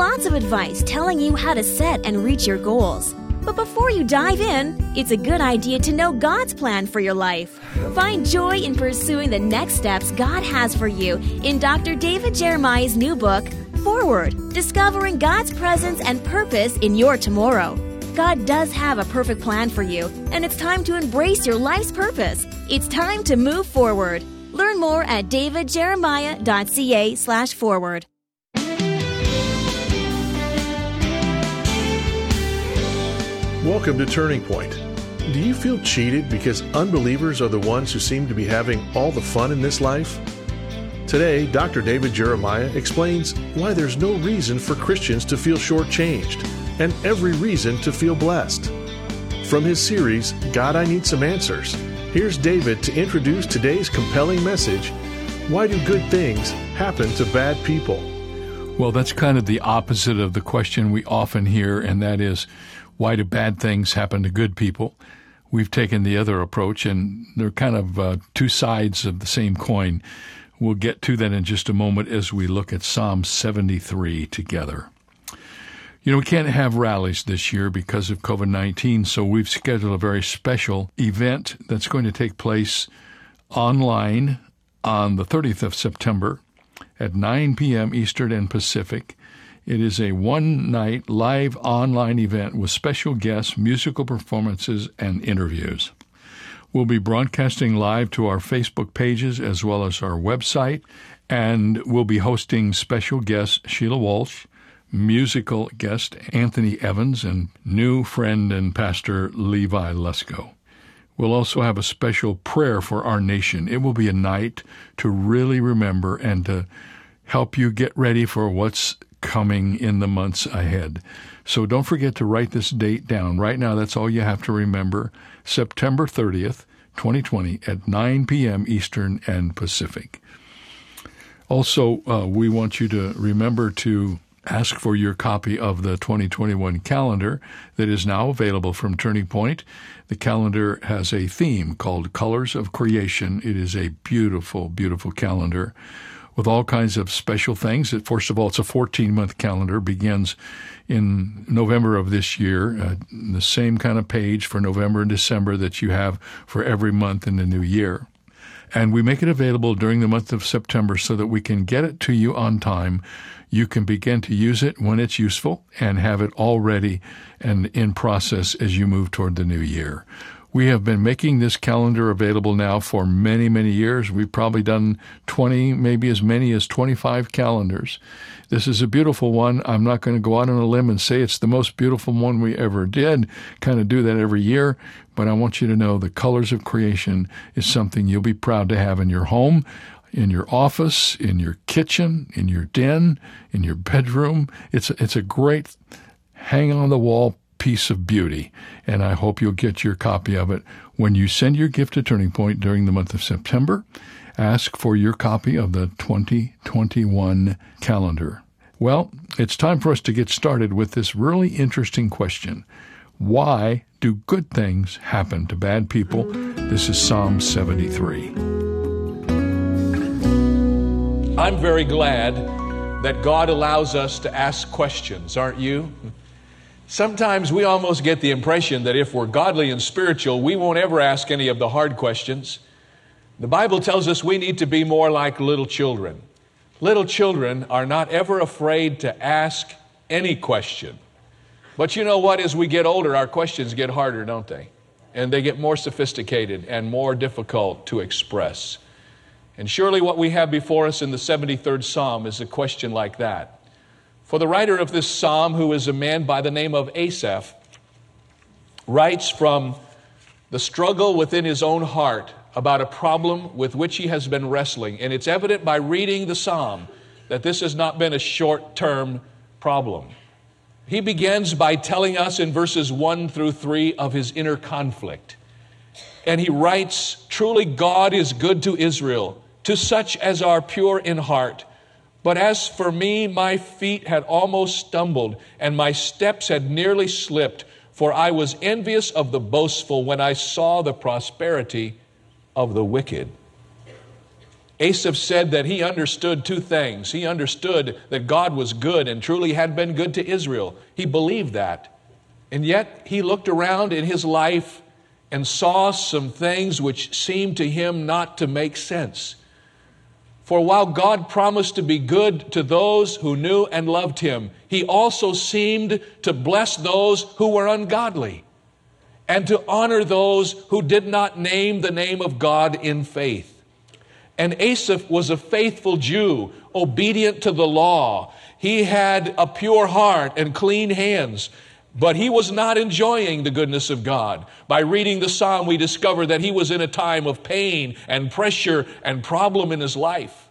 lots of advice telling you how to set and reach your goals. But before you dive in, it's a good idea to know God's plan for your life. Find joy in pursuing the next steps God has for you in Dr. David Jeremiah's new book, Forward Discovering God's Presence and Purpose in Your Tomorrow. God does have a perfect plan for you, and it's time to embrace your life's purpose. It's time to move forward. Learn more at davidjeremiah.ca Welcome to Turning Point. Do you feel cheated because unbelievers are the ones who seem to be having all the fun in this life? Today, Dr. David Jeremiah explains why there's no reason for Christians to feel shortchanged and every reason to feel blessed. From his series, God, I Need Some Answers, here's David to introduce today's compelling message Why Do Good Things Happen to Bad People? Well, that's kind of the opposite of the question we often hear, and that is, why do bad things happen to good people? We've taken the other approach, and they're kind of uh, two sides of the same coin. We'll get to that in just a moment as we look at Psalm 73 together. You know, we can't have rallies this year because of COVID 19, so we've scheduled a very special event that's going to take place online on the 30th of September at 9 p.m. Eastern and Pacific. It is a one night live online event with special guests, musical performances, and interviews. We'll be broadcasting live to our Facebook pages as well as our website, and we'll be hosting special guests Sheila Walsh, musical guest Anthony Evans, and new friend and pastor Levi Lusko. We'll also have a special prayer for our nation. It will be a night to really remember and to help you get ready for what's coming in the months ahead. So don't forget to write this date down. Right now, that's all you have to remember September 30th, 2020, at 9 p.m. Eastern and Pacific. Also, uh, we want you to remember to ask for your copy of the 2021 calendar that is now available from Turning Point. The calendar has a theme called Colors of Creation. It is a beautiful, beautiful calendar with all kinds of special things. First of all, it's a 14 month calendar, begins in November of this year, uh, the same kind of page for November and December that you have for every month in the new year. And we make it available during the month of September so that we can get it to you on time. You can begin to use it when it's useful and have it all ready and in process as you move toward the new year. We have been making this calendar available now for many, many years. We've probably done 20, maybe as many as 25 calendars. This is a beautiful one. I'm not going to go out on a limb and say it's the most beautiful one we ever did, kind of do that every year, but I want you to know the colors of creation is something you'll be proud to have in your home in your office, in your kitchen, in your den, in your bedroom. It's it's a great hang on the wall piece of beauty, and I hope you'll get your copy of it when you send your gift to Turning Point during the month of September. Ask for your copy of the 2021 calendar. Well, it's time for us to get started with this really interesting question. Why do good things happen to bad people? This is Psalm 73. I'm very glad that God allows us to ask questions, aren't you? Sometimes we almost get the impression that if we're godly and spiritual, we won't ever ask any of the hard questions. The Bible tells us we need to be more like little children. Little children are not ever afraid to ask any question. But you know what? As we get older, our questions get harder, don't they? And they get more sophisticated and more difficult to express. And surely what we have before us in the 73rd Psalm is a question like that. For the writer of this psalm, who is a man by the name of Asaph, writes from the struggle within his own heart about a problem with which he has been wrestling. And it's evident by reading the psalm that this has not been a short term problem. He begins by telling us in verses 1 through 3 of his inner conflict. And he writes Truly, God is good to Israel, to such as are pure in heart. But as for me, my feet had almost stumbled, and my steps had nearly slipped, for I was envious of the boastful when I saw the prosperity of the wicked. Asaph said that he understood two things. He understood that God was good and truly had been good to Israel. He believed that. And yet he looked around in his life and saw some things which seemed to him not to make sense. For while God promised to be good to those who knew and loved him, he also seemed to bless those who were ungodly and to honor those who did not name the name of God in faith. And Asaph was a faithful Jew, obedient to the law. He had a pure heart and clean hands, but he was not enjoying the goodness of God. By reading the psalm, we discover that he was in a time of pain and pressure and problem in his life.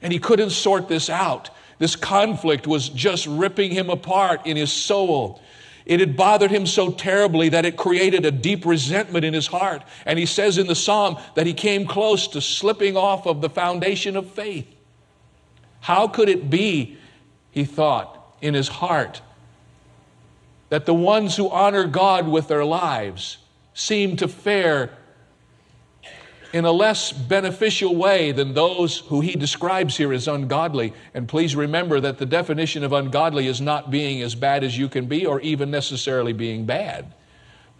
And he couldn't sort this out. This conflict was just ripping him apart in his soul. It had bothered him so terribly that it created a deep resentment in his heart. And he says in the psalm that he came close to slipping off of the foundation of faith. How could it be, he thought in his heart, that the ones who honor God with their lives seem to fare in a less beneficial way than those who he describes here as ungodly. And please remember that the definition of ungodly is not being as bad as you can be or even necessarily being bad.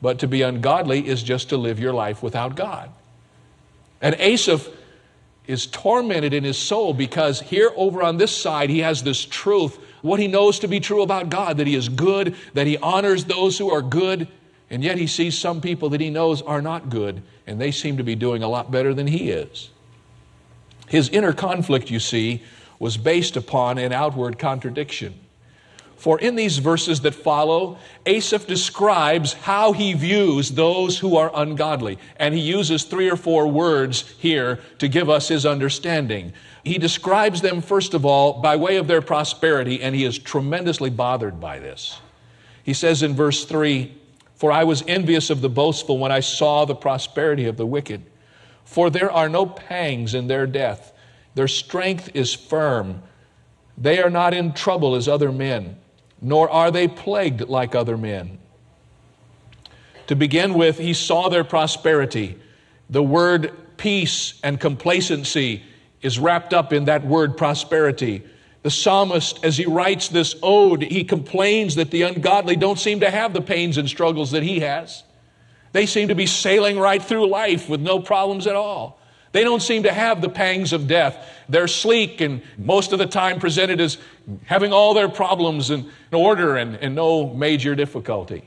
But to be ungodly is just to live your life without God. And Asaph is tormented in his soul because here over on this side he has this truth, what he knows to be true about God, that he is good, that he honors those who are good, and yet he sees some people that he knows are not good, and they seem to be doing a lot better than he is. His inner conflict, you see, was based upon an outward contradiction. For in these verses that follow, Asaph describes how he views those who are ungodly. And he uses three or four words here to give us his understanding. He describes them, first of all, by way of their prosperity, and he is tremendously bothered by this. He says in verse 3 For I was envious of the boastful when I saw the prosperity of the wicked. For there are no pangs in their death, their strength is firm. They are not in trouble as other men nor are they plagued like other men. To begin with, he saw their prosperity. The word peace and complacency is wrapped up in that word prosperity. The psalmist, as he writes this ode, he complains that the ungodly don't seem to have the pains and struggles that he has. They seem to be sailing right through life with no problems at all. They don't seem to have the pangs of death. They're sleek and most of the time presented as having all their problems in order and, and no major difficulty.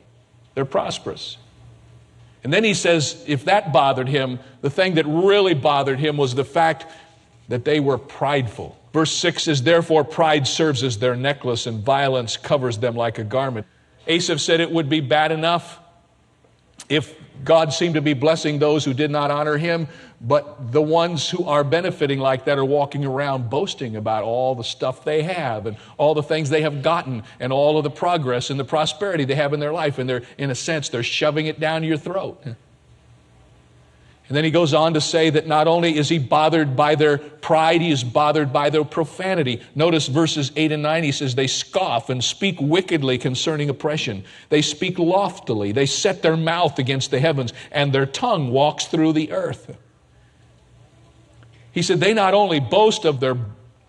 They're prosperous. And then he says, if that bothered him, the thing that really bothered him was the fact that they were prideful. Verse 6 says, Therefore, pride serves as their necklace, and violence covers them like a garment. Asaph said it would be bad enough if God seemed to be blessing those who did not honor him, but the ones who are benefiting like that are walking around boasting about all the stuff they have and all the things they have gotten and all of the progress and the prosperity they have in their life. And they're, in a sense, they're shoving it down your throat. And then he goes on to say that not only is he bothered by their pride, he is bothered by their profanity. Notice verses 8 and 9, he says, They scoff and speak wickedly concerning oppression. They speak loftily. They set their mouth against the heavens, and their tongue walks through the earth. He said, They not only boast of their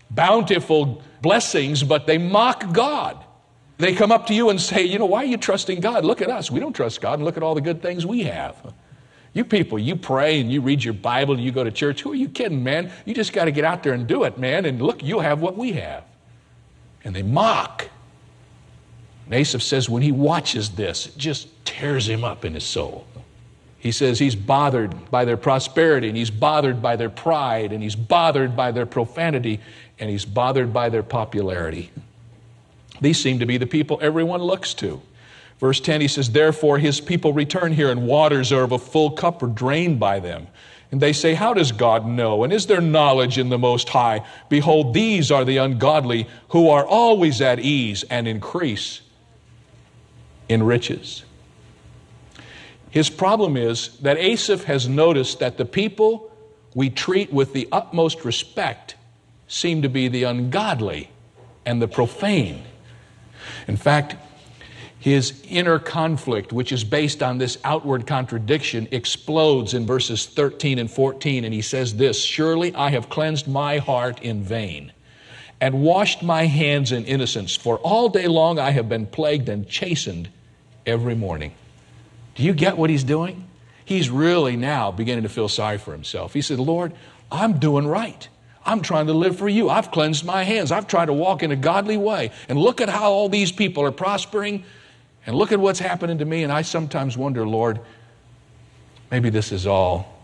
bountiful blessings, but they mock God. They come up to you and say, You know, why are you trusting God? Look at us. We don't trust God, and look at all the good things we have. You people, you pray and you read your Bible and you go to church. Who are you kidding, man? You just got to get out there and do it, man. And look, you'll have what we have. And they mock. Asaph says when he watches this, it just tears him up in his soul. He says he's bothered by their prosperity, and he's bothered by their pride, and he's bothered by their profanity, and he's bothered by their popularity. These seem to be the people everyone looks to. Verse 10, he says, Therefore his people return here, and waters are of a full cup are drained by them. And they say, How does God know? And is there knowledge in the Most High? Behold, these are the ungodly who are always at ease and increase in riches. His problem is that Asaph has noticed that the people we treat with the utmost respect seem to be the ungodly and the profane. In fact, His inner conflict, which is based on this outward contradiction, explodes in verses 13 and 14. And he says this Surely I have cleansed my heart in vain and washed my hands in innocence, for all day long I have been plagued and chastened every morning. Do you get what he's doing? He's really now beginning to feel sorry for himself. He said, Lord, I'm doing right. I'm trying to live for you. I've cleansed my hands. I've tried to walk in a godly way. And look at how all these people are prospering. And look at what's happening to me. And I sometimes wonder, Lord, maybe this is all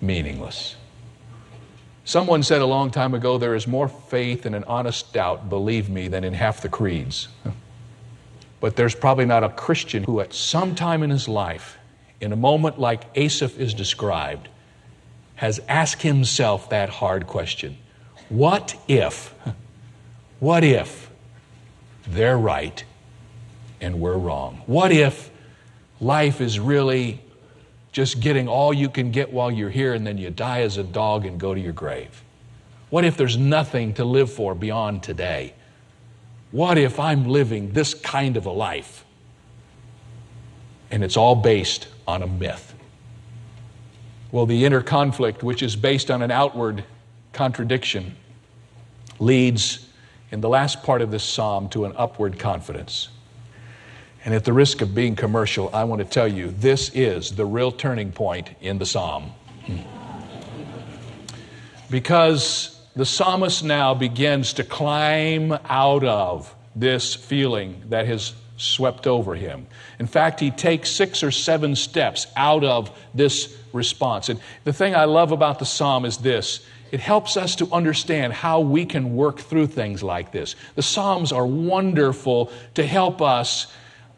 meaningless. Someone said a long time ago, there is more faith in an honest doubt, believe me, than in half the creeds. But there's probably not a Christian who, at some time in his life, in a moment like Asaph is described, has asked himself that hard question what if, what if they're right and we're wrong? What if life is really just getting all you can get while you're here and then you die as a dog and go to your grave? What if there's nothing to live for beyond today? What if I'm living this kind of a life? And it's all based on a myth. Well, the inner conflict, which is based on an outward contradiction leads in the last part of this psalm to an upward confidence. And at the risk of being commercial, I want to tell you this is the real turning point in the psalm. Hmm. Because the psalmist now begins to climb out of this feeling that has swept over him. In fact, he takes six or seven steps out of this response. And the thing I love about the psalm is this it helps us to understand how we can work through things like this. The Psalms are wonderful to help us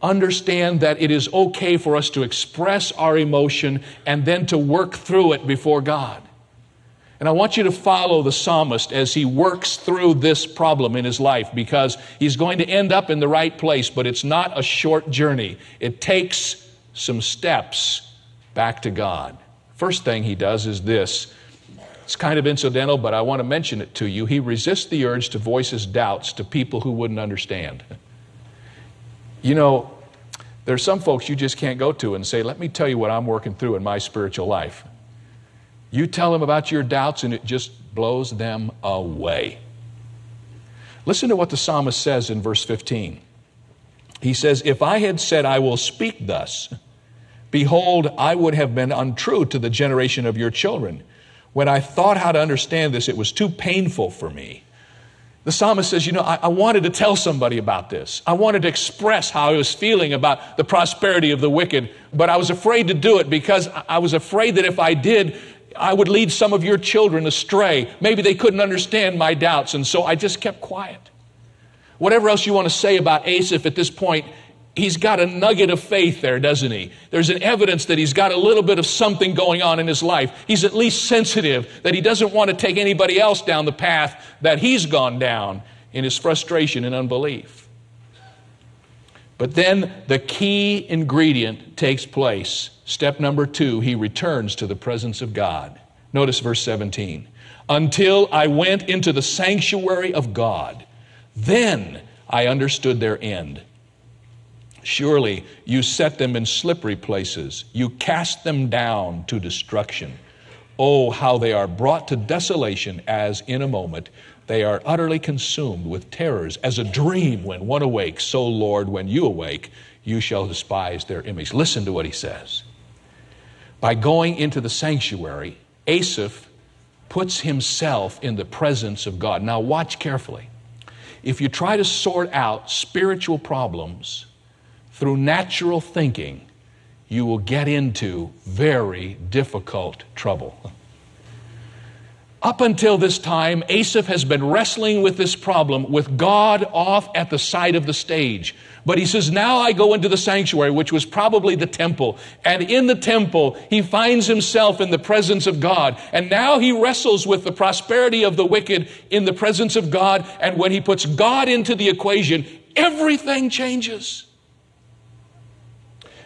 understand that it is okay for us to express our emotion and then to work through it before God. And I want you to follow the psalmist as he works through this problem in his life because he's going to end up in the right place, but it's not a short journey. It takes some steps back to God. First thing he does is this. It's kind of incidental, but I want to mention it to you. He resists the urge to voice his doubts to people who wouldn't understand. You know, there's some folks you just can't go to and say, Let me tell you what I'm working through in my spiritual life. You tell them about your doubts, and it just blows them away. Listen to what the psalmist says in verse 15. He says, If I had said, I will speak thus, Behold, I would have been untrue to the generation of your children. When I thought how to understand this, it was too painful for me. The psalmist says, You know, I, I, wanted to tell somebody about this. I wanted to express how I was feeling about the prosperity of the wicked, but I was afraid to do it because I was afraid that if I did, I would lead some of your children astray. Maybe they couldn't understand my doubts, and so I just kept quiet. Whatever else you want to say about Asaph at this point, he's got a nugget of faith there, doesn't he? There's an evidence that he's got a little bit of something going on in his life. He's at least sensitive that he doesn't want to take anybody else down the path that he's gone down in his frustration and unbelief. But then the key ingredient takes place. Step number two, he returns to the presence of God. Notice verse 17. Until I went into the sanctuary of God, then I understood their end. Surely you set them in slippery places, you cast them down to destruction. Oh, how they are brought to desolation as in a moment. They are utterly consumed with terrors, as a dream when one awakes. So, Lord, when you awake, you shall despise their image. Listen to what he says. By going into the sanctuary, Asaph puts himself in the presence of God. Now, watch carefully. If you try to sort out spiritual problems, through natural thinking, you will get into very difficult trouble. Up until this time, Asaph has been wrestling with this problem with God off at the side of the stage. But he says, Now I go into the sanctuary, which was probably the temple. And in the temple, he finds himself in the presence of God. And now he wrestles with the prosperity of the wicked in the presence of God. And when he puts God into the equation, everything changes.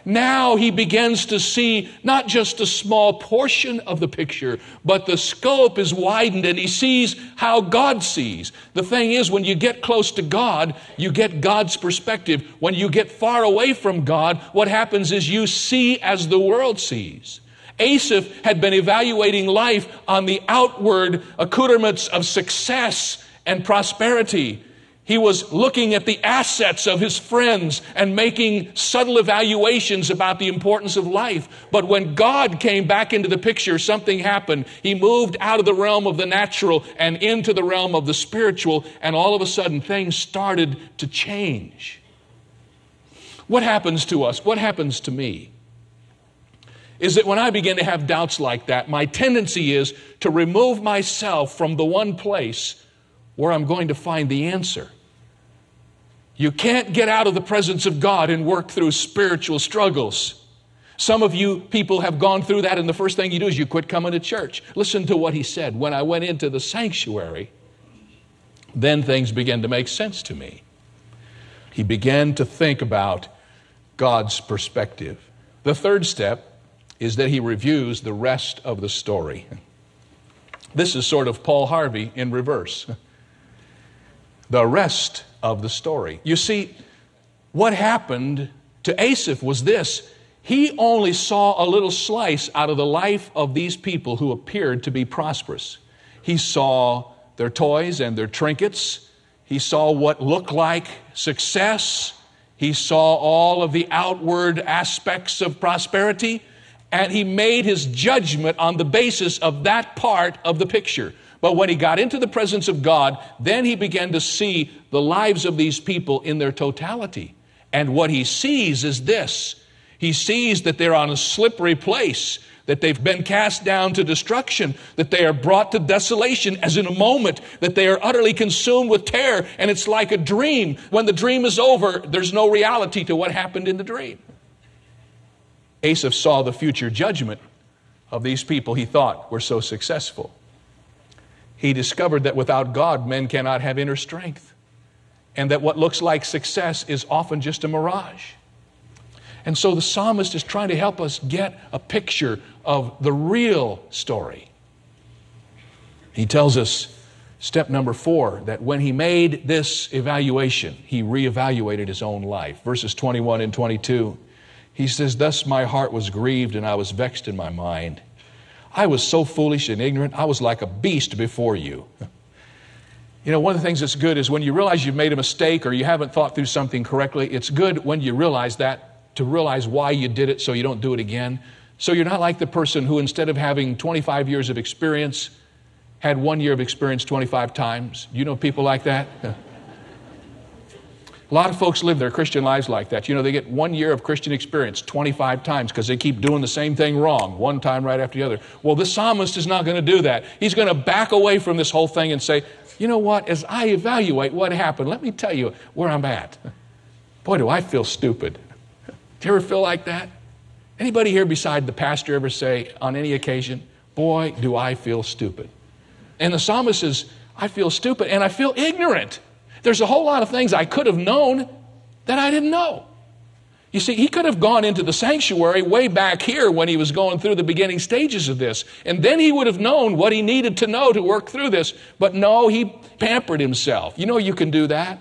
Now he begins to see not just a small portion of the picture, but the scope is widened and he sees how God sees. The thing is, when you get close to God, you get God's perspective. When you get far away from God, what happens is you see as the world sees. Asaph had been evaluating life on the outward accoutrements of success and prosperity. He was looking at the assets of his friends and making subtle evaluations about the importance of life. But when God came back into the picture, something happened. He moved out of the realm of the natural and into the realm of the spiritual, and all of a sudden things started to change. What happens to us? What happens to me? Is that when I begin to have doubts like that, my tendency is to remove myself from the one place where I'm going to find the answer. You can't get out of the presence of God and work through spiritual struggles. Some of you people have gone through that, and the first thing you do is you quit coming to church. Listen to what he said. When I went into the sanctuary, then things began to make sense to me. He began to think about God's perspective. The third step is that he reviews the rest of the story. This is sort of Paul Harvey in reverse. The rest of the story. You see, what happened to Asaph was this he only saw a little slice out of the life of these people who appeared to be prosperous. He saw their toys and their trinkets, he saw what looked like success, he saw all of the outward aspects of prosperity, and he made his judgment on the basis of that part of the picture. But when he got into the presence of God, then he began to see the lives of these people in their totality. And what he sees is this he sees that they're on a slippery place, that they've been cast down to destruction, that they are brought to desolation as in a moment, that they are utterly consumed with terror, and it's like a dream. When the dream is over, there's no reality to what happened in the dream. Asaph saw the future judgment of these people he thought were so successful he discovered that without God, men cannot have inner strength, and that what looks like success is often just a mirage. And so the psalmist is trying to help us get a picture of the real story. He tells us, step number four, that when he made this evaluation, he reevaluated his own life. Verses 21 and 22, he says, Thus my heart was grieved and I was vexed in my mind. I was so foolish and ignorant. I was like a beast before you. You know, one of the things that's good is when you realize you've made a mistake or you haven't thought through something correctly, it's good when you realize that to realize why you did it so you don't do it again. So you're not like the person who, instead of having 25 years of experience, had one year of experience 25 times. You know people like that? Lot of folks live their Christian lives like that. You know, they get one year of Christian experience 25 times because they keep doing the same thing wrong, one time right after the other. Well, the psalmist is not going to do that. He's going to back away from this whole thing and say, you know what, as I evaluate what happened, let me tell you where I'm at. Boy, do I feel stupid. Do you ever feel like that? Anybody here beside the pastor ever say on any occasion, boy, do I feel stupid? And the psalmist says, I feel stupid and I feel ignorant. There's a whole lot of things I could have known that I didn't know. You see, he could have gone into the sanctuary way back here when he was going through the beginning stages of this, and then he would have known what he needed to know to work through this. But no, he pampered himself. You know, you can do that.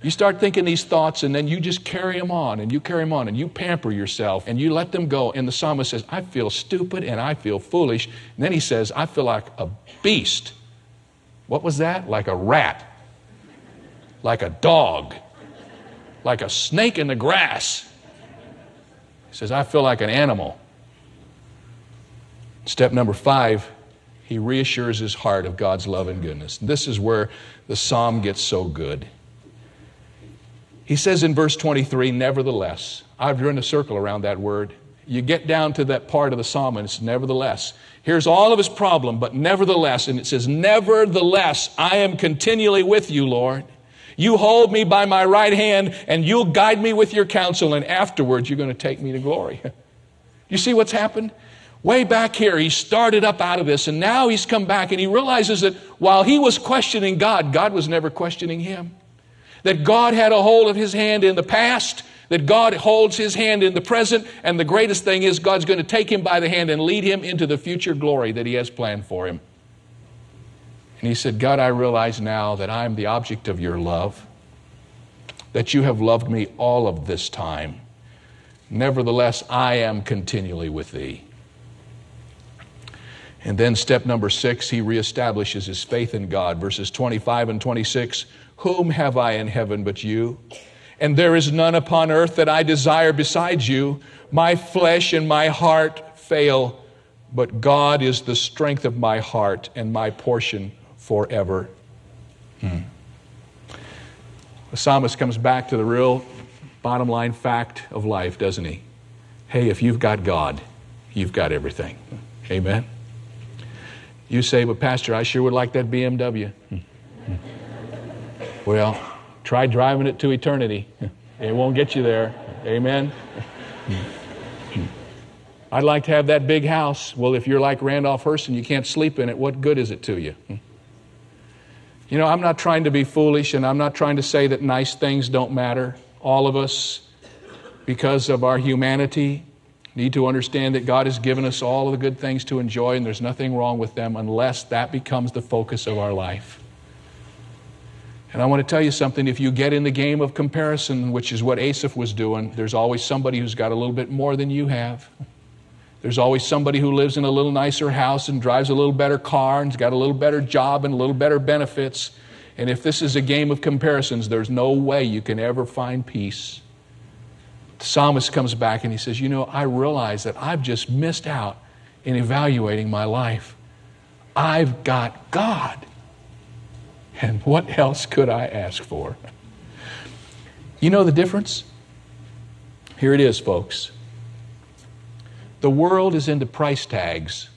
You start thinking these thoughts, and then you just carry them on, and you carry them on, and you pamper yourself, and you let them go. And the psalmist says, I feel stupid and I feel foolish. And then he says, I feel like a beast. What was that? Like a rat like a dog, like a snake in the grass. He says, I feel like an animal. Step number five, he reassures his heart of God's love and goodness. This is where the psalm gets so good. He says in verse 23, nevertheless, I've drawn a circle around that word. You get down to that part of the psalm and it's nevertheless. Here's all of his problem, but nevertheless, and it says, Nevertheless, I am continually with you, Lord. You hold me by my right hand and you'll guide me with your counsel, and afterwards you're going to take me to glory. you see what's happened? Way back here, he started up out of this, and now he's come back and he realizes that while he was questioning God, God was never questioning him. That God had a hold of his hand in the past, that God holds his hand in the present, and the greatest thing is God's going to take him by the hand and lead him into the future glory that he has planned for him. And he said, God, I realize now that I'm the object of your love, that you have loved me all of this time. Nevertheless, I am continually with thee. And then, step number six, he reestablishes his faith in God. Verses 25 and 26 Whom have I in heaven but you? And there is none upon earth that I desire besides you. My flesh and my heart fail, but God is the strength of my heart and my portion forever. Hmm. The psalmist comes back to the real bottom line fact of life, doesn't he? Hey, if you've got God, you've got everything. Amen. You say, but Pastor, I sure would like that BMW. Well, try driving it to eternity. It won't get you there. Amen. I'd like to have that big house. Well, if you're like Randolph Hearst and you can't sleep in it, what good is it to you? You know, I'm not trying to be foolish and I'm not trying to say that nice things don't matter. All of us, because of our humanity, need to understand that God has given us all of the good things to enjoy, and there's nothing wrong with them unless that becomes the focus of our life. And I want to tell you something if you get in the game of comparison, which is what Asaph was doing, there's always somebody who's got a little bit more than you have. There's always somebody who lives in a little nicer house and drives a little better car and's got a little better job and a little better benefits. And if this is a game of comparisons, there's no way you can ever find peace. The psalmist comes back and he says, You know, I realize that I've just missed out in evaluating my life. I've got God. And what else could I ask for? You know the difference? Here it is, folks. The world is into price tags,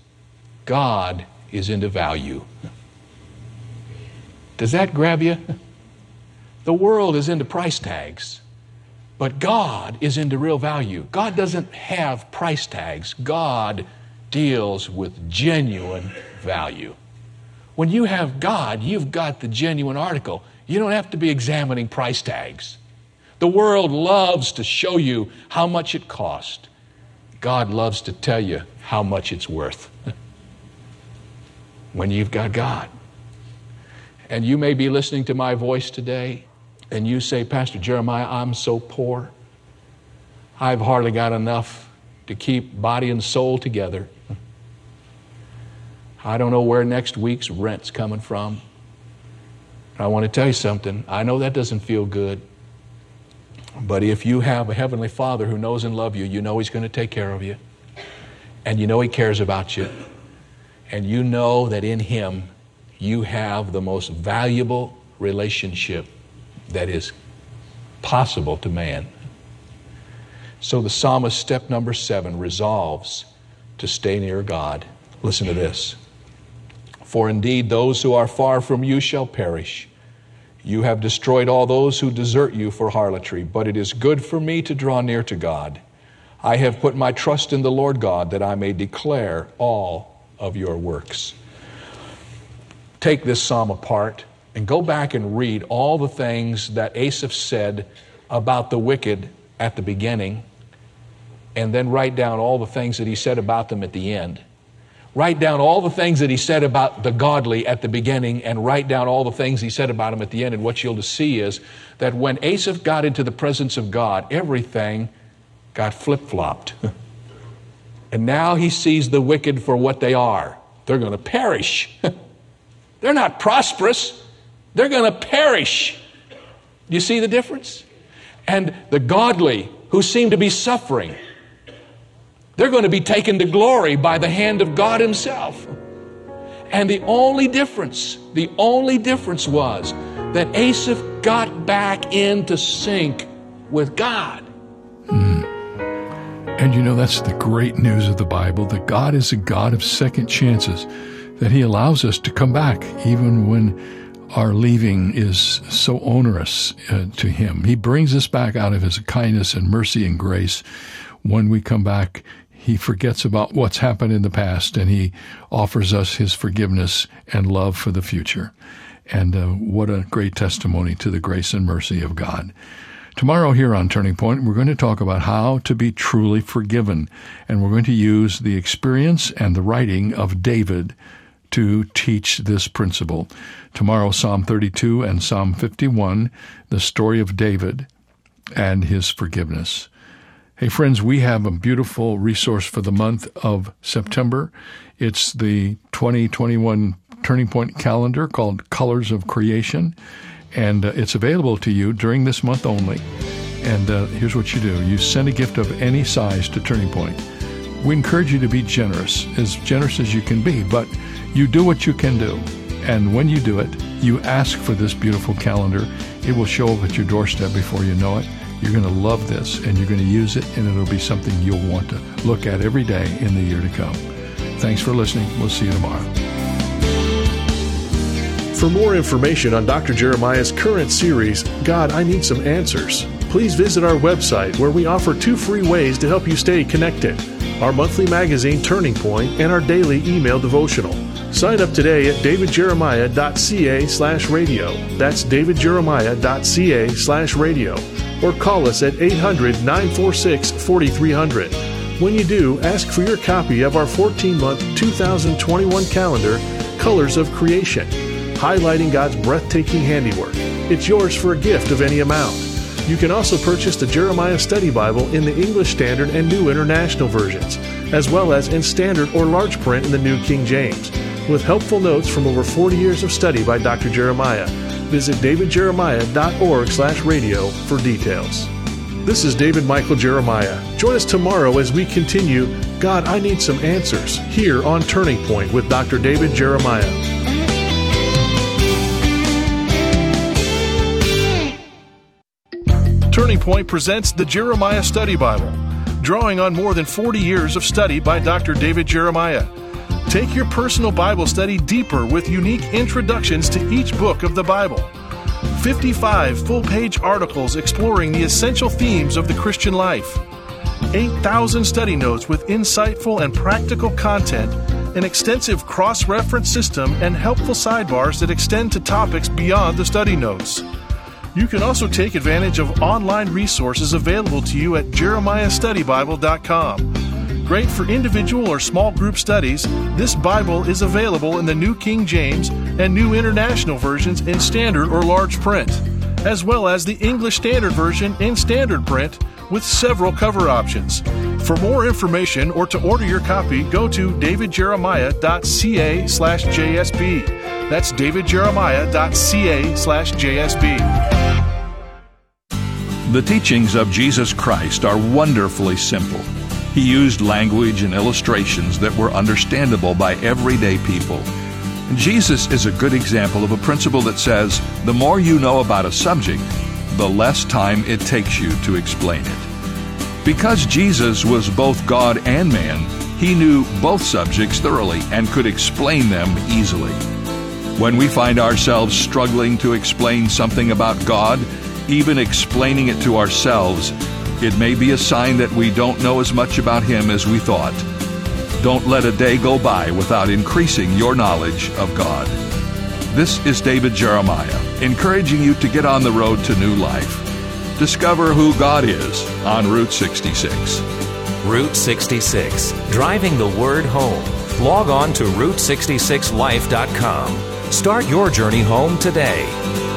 God is into value. Does that grab you? The world is into price tags. But God is into real value. God doesn't have price tags, God deals with genuine value. When you have God, you've got the genuine article. You don't have to be examining price tags. The world loves to show you how much it cost. God loves to tell you how much it's worth when you've got God. And you may be listening to my voice today and you say, Pastor Jeremiah, I'm so poor. I've hardly got enough to keep body and soul together. I don't know where next week's rent's coming from. I want to tell you something. I know that doesn't feel good. But if you have a Heavenly Father who knows and loves you, you know He's going to take care of you. And you know He cares about you. And you know that in Him you have the most valuable relationship that is possible to man. So the psalmist, step number seven, resolves to stay near God. Listen to this. For indeed, those who are far from you shall perish. You have destroyed all those who desert you for harlotry, but it is good for me to draw near to God. I have put my trust in the Lord God that I may declare all of your works. Take this psalm apart and go back and read all the things that Asaph said about the wicked at the beginning, and then write down all the things that he said about them at the end. Write down all the things that he said about the godly at the beginning, and write down all the things he said about them at the end. And what you'll see is that when Asaph got into the presence of God, everything got flip flopped. and now he sees the wicked for what they are. They're going to perish. They're not prosperous. They're going to perish. You see the difference? And the godly who seem to be suffering, they're going to be taken to glory by the hand of God Himself. And the only difference, the only difference was that Asaph got back into sync with God. Mm. And you know, that's the great news of the Bible that God is a God of second chances, that He allows us to come back even when our leaving is so onerous uh, to Him. He brings us back out of His kindness and mercy and grace. When we come back, He forgets about what's happened in the past and He offers us His forgiveness and love for the future. And uh, what a great testimony to the grace and mercy of God. Tomorrow, here on Turning Point, we're going to talk about how to be truly forgiven, and we're going to use the experience and the writing of David to teach this principle. Tomorrow, Psalm 32 and Psalm 51, the story of David and his forgiveness. Hey, friends, we have a beautiful resource for the month of September. It's the 2021 Turning Point calendar called Colors of Creation and uh, it's available to you during this month only. And uh, here's what you do you send a gift of any size to Turning Point. We encourage you to be generous, as generous as you can be, but you do what you can do. And when you do it, you ask for this beautiful calendar. It will show up at your doorstep before you know it. You're going to love this and you're going to use it, and it'll be something you'll want to look at every day in the year to come. Thanks for listening. We'll see you tomorrow. For more information on Dr. Jeremiah's current series, God, I Need Some Answers, please visit our website where we offer two free ways to help you stay connected our monthly magazine Turning Point and our daily email devotional. Sign up today at davidjeremiah.ca slash radio. That's davidjeremiah.ca slash radio. Or call us at 800 946 4300. When you do, ask for your copy of our 14 month 2021 calendar, Colors of Creation highlighting God's breathtaking handiwork. It's yours for a gift of any amount. You can also purchase the Jeremiah Study Bible in the English Standard and New International versions, as well as in standard or large print in the New King James, with helpful notes from over 40 years of study by Dr. Jeremiah. Visit davidjeremiah.org slash radio for details. This is David Michael Jeremiah. Join us tomorrow as we continue God, I Need Some Answers here on Turning Point with Dr. David Jeremiah. Turning Point presents the Jeremiah Study Bible, drawing on more than 40 years of study by Dr. David Jeremiah. Take your personal Bible study deeper with unique introductions to each book of the Bible. 55 full page articles exploring the essential themes of the Christian life. 8,000 study notes with insightful and practical content, an extensive cross reference system, and helpful sidebars that extend to topics beyond the study notes. You can also take advantage of online resources available to you at jeremiahstudybible.com. Great for individual or small group studies, this Bible is available in the New King James and New International versions in standard or large print, as well as the English Standard Version in standard print with several cover options. For more information or to order your copy, go to davidjeremiah.ca slash JSB. That's davidjeremiah.ca slash JSB. The teachings of Jesus Christ are wonderfully simple. He used language and illustrations that were understandable by everyday people. Jesus is a good example of a principle that says the more you know about a subject, the less time it takes you to explain it. Because Jesus was both God and man, he knew both subjects thoroughly and could explain them easily. When we find ourselves struggling to explain something about God, even explaining it to ourselves, it may be a sign that we don't know as much about Him as we thought. Don't let a day go by without increasing your knowledge of God. This is David Jeremiah, encouraging you to get on the road to new life. Discover who God is on Route 66. Route 66, driving the word home. Log on to Route66Life.com. Start your journey home today.